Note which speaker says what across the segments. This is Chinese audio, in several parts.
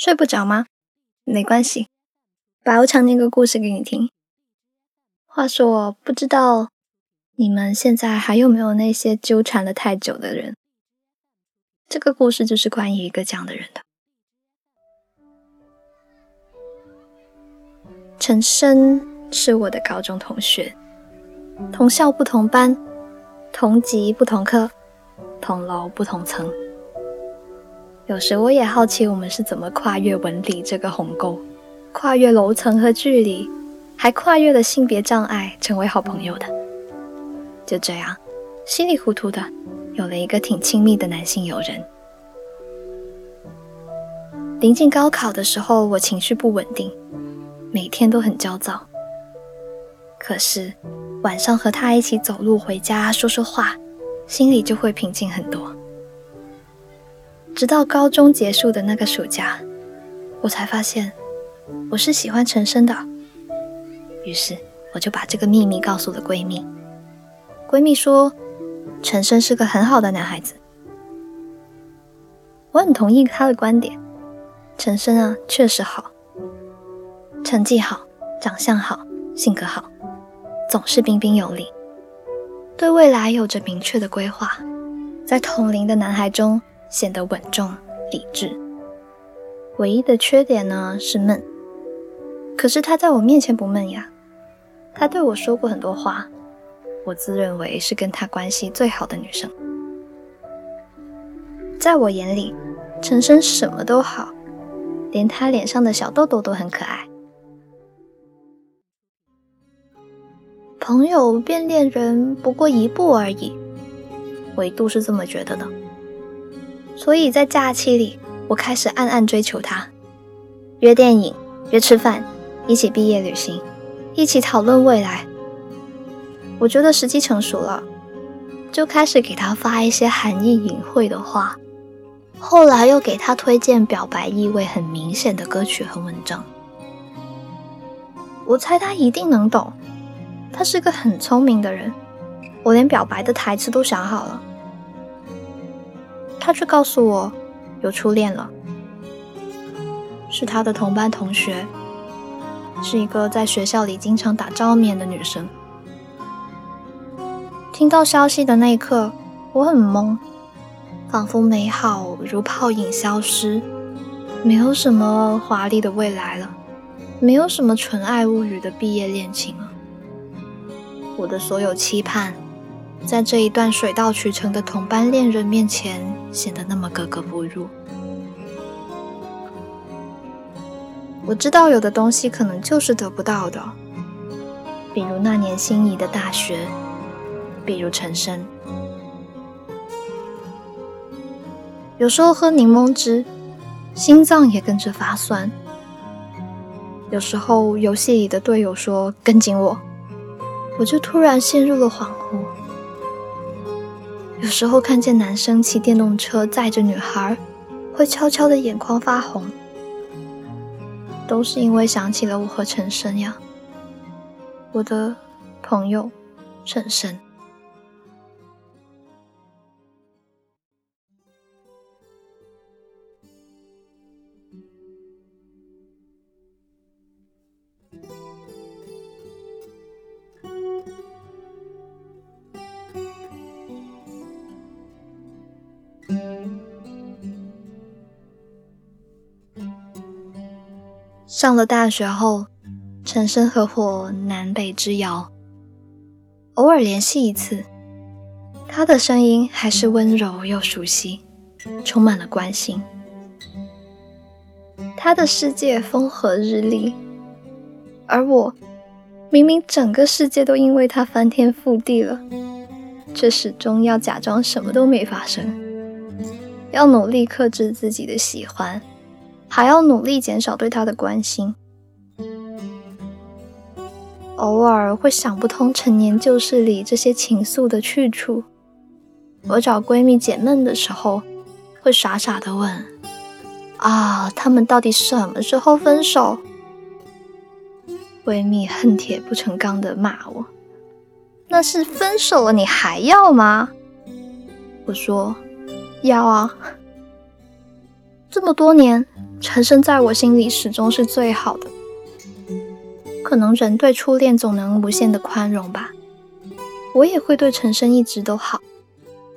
Speaker 1: 睡不着吗？没关系，白无常念个故事给你听。话说，不知道你们现在还有没有那些纠缠了太久的人？这个故事就是关于一个这样的人的。陈深是我的高中同学，同校不同班，同级不同科，同楼不同层。有时我也好奇，我们是怎么跨越文理这个鸿沟，跨越楼层和距离，还跨越了性别障碍，成为好朋友的。就这样，稀里糊涂的有了一个挺亲密的男性友人。临近高考的时候，我情绪不稳定，每天都很焦躁。可是晚上和他一起走路回家，说说话，心里就会平静很多。直到高中结束的那个暑假，我才发现我是喜欢陈升的。于是我就把这个秘密告诉了闺蜜。闺蜜说，陈升是个很好的男孩子。我很同意她的观点。陈升啊，确实好，成绩好，长相好，性格好，总是彬彬有礼，对未来有着明确的规划，在同龄的男孩中显得稳重理智。唯一的缺点呢是闷，可是他在我面前不闷呀。他对我说过很多话，我自认为是跟他关系最好的女生。在我眼里，陈升什么都好。连他脸上的小痘痘都很可爱。朋友变恋人不过一步而已，我一度是这么觉得的。所以在假期里，我开始暗暗追求他，约电影，约吃饭，一起毕业旅行，一起讨论未来。我觉得时机成熟了，就开始给他发一些含义隐晦的话。后来又给他推荐表白意味很明显的歌曲和文章，我猜他一定能懂。他是个很聪明的人，我连表白的台词都想好了。他却告诉我有初恋了，是他的同班同学，是一个在学校里经常打照面的女生。听到消息的那一刻，我很懵。仿佛美好如泡影消失，没有什么华丽的未来了，没有什么纯爱物语的毕业恋情了。我的所有期盼，在这一段水到渠成的同班恋人面前，显得那么格格不入。我知道有的东西可能就是得不到的，比如那年心仪的大学，比如陈升。有时候喝柠檬汁，心脏也跟着发酸。有时候游戏里的队友说跟紧我，我就突然陷入了恍惚。有时候看见男生骑电动车载着女孩，会悄悄的眼眶发红，都是因为想起了我和陈深呀，我的朋友陈深。上了大学后，陈升和我南北之遥，偶尔联系一次，他的声音还是温柔又熟悉，充满了关心。他的世界风和日丽，而我明明整个世界都因为他翻天覆地了，却始终要假装什么都没发生，要努力克制自己的喜欢。还要努力减少对他的关心，偶尔会想不通陈年旧事里这些情愫的去处。我找闺蜜解闷的时候，会傻傻的问：“啊，他们到底什么时候分手？”闺蜜恨铁不成钢的骂我：“那是分手了，你还要吗？”我说：“要啊，这么多年。”陈升在我心里始终是最好的。可能人对初恋总能无限的宽容吧。我也会对陈升一直都好，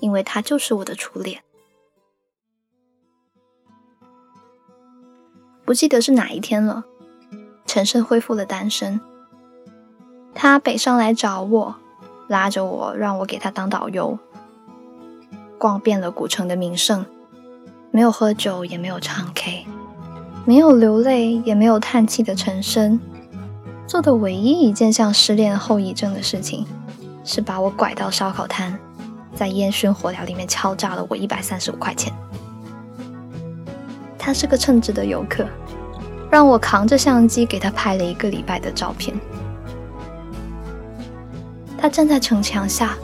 Speaker 1: 因为他就是我的初恋。不记得是哪一天了，陈升恢复了单身。他北上来找我，拉着我让我给他当导游，逛遍了古城的名胜，没有喝酒，也没有唱 K，没有流泪，也没有叹气的陈升，做的唯一一件像失恋后遗症的事情，是把我拐到烧烤摊，在烟熏火燎里面敲诈了我一百三十五块钱。他是个称职的游客，让我扛着相机给他拍了一个礼拜的照片。他站在城墙下，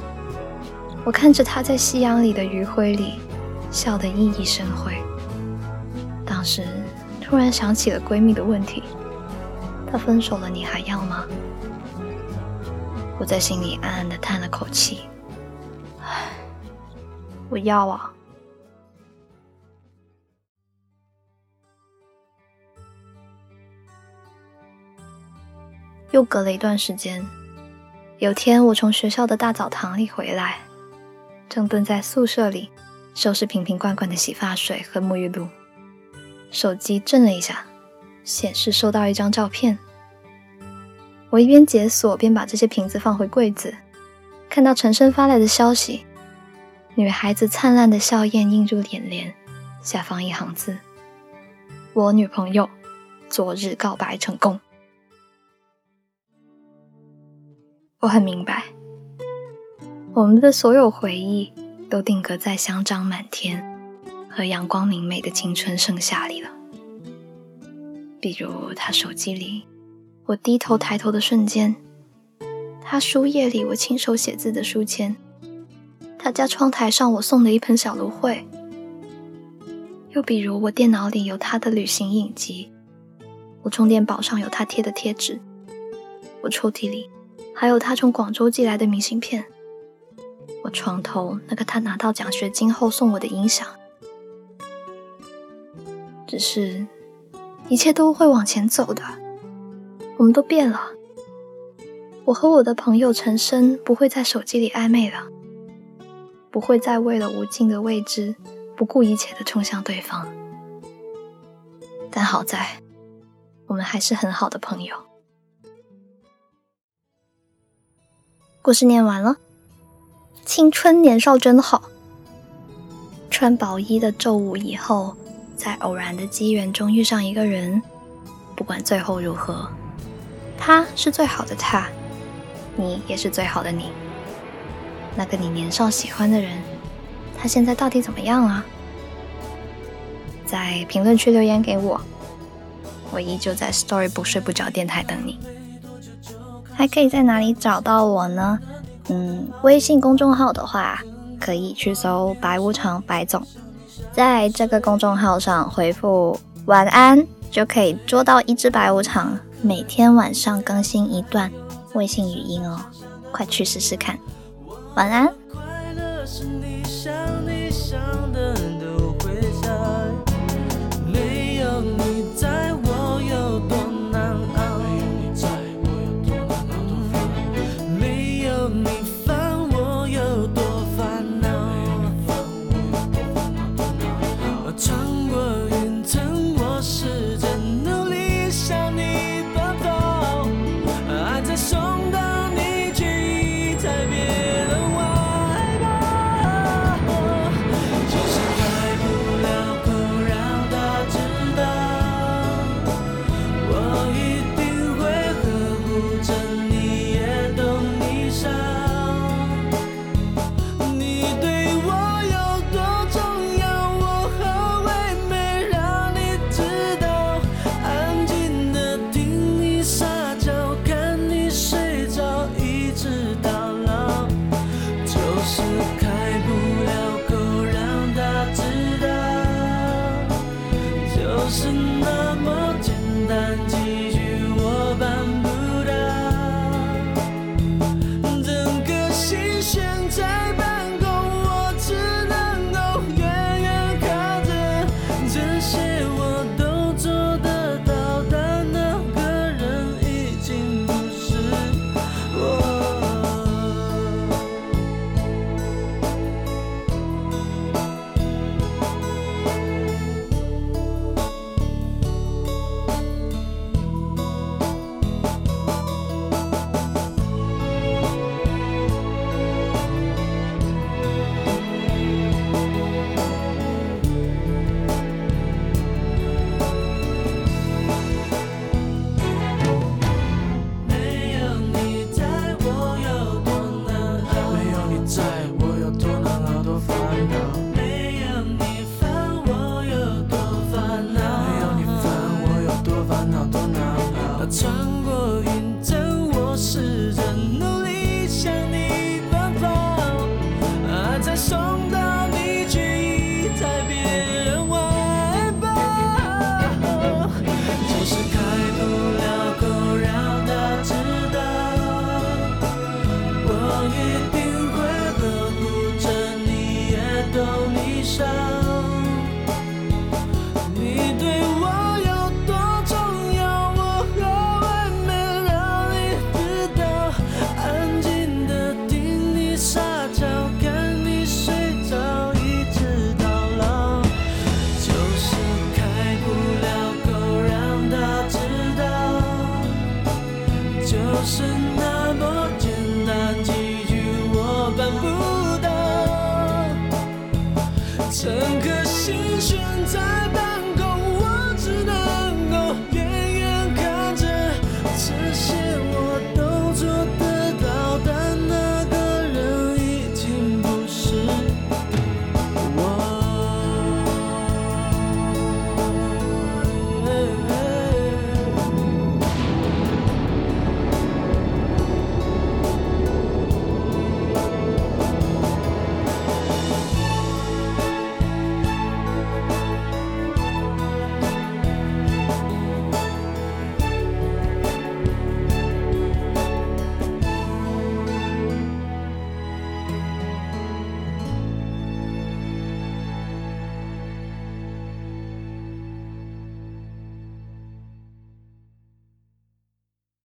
Speaker 1: 我看着他在夕阳里的余晖里笑得熠熠生辉。当时突然想起了闺蜜的问题：她分手了，你还要吗？我在心里暗暗的叹了口气：唉，我要啊。又隔了一段时间，有天我从学校的大澡堂里回来，正蹲在宿舍里收拾瓶瓶罐罐的洗发水和沐浴露，手机震了一下，显示收到一张照片。我一边解锁边把这些瓶子放回柜子，看到陈升发来的消息，女孩子灿烂的笑靥映入眼帘，下方一行字：“我女朋友，昨日告白成功。”我很明白，我们的所有回忆都定格在香樟满天和阳光明媚的青春盛夏里了。比如他手机里我低头抬头的瞬间，他书页里我亲手写字的书签，他家窗台上我送的一盆小芦荟。又比如我电脑里有他的旅行影集，我充电宝上有他贴的贴纸，我抽屉里。还有他从广州寄来的明信片，我床头那个他拿到奖学金后送我的音响。只是，一切都会往前走的，我们都变了。我和我的朋友陈深不会在手机里暧昧了，不会再为了无尽的未知不顾一切的冲向对方。但好在，我们还是很好的朋友。故事念完了，青春年少真好。穿薄衣的昼午以后，在偶然的机缘中遇上一个人，不管最后如何，他是最好的他，你也是最好的你。那个你年少喜欢的人，他现在到底怎么样啊？在评论区留言给我，我依旧在 Story 不睡不着电台等你。还可以在哪里找到我呢？嗯，微信公众号的话，可以去搜“白无常白总”，在这个公众号上回复“晚安”，就可以捉到一只白无常。每天晚上更新一段微信语音哦，快去试试看。晚安。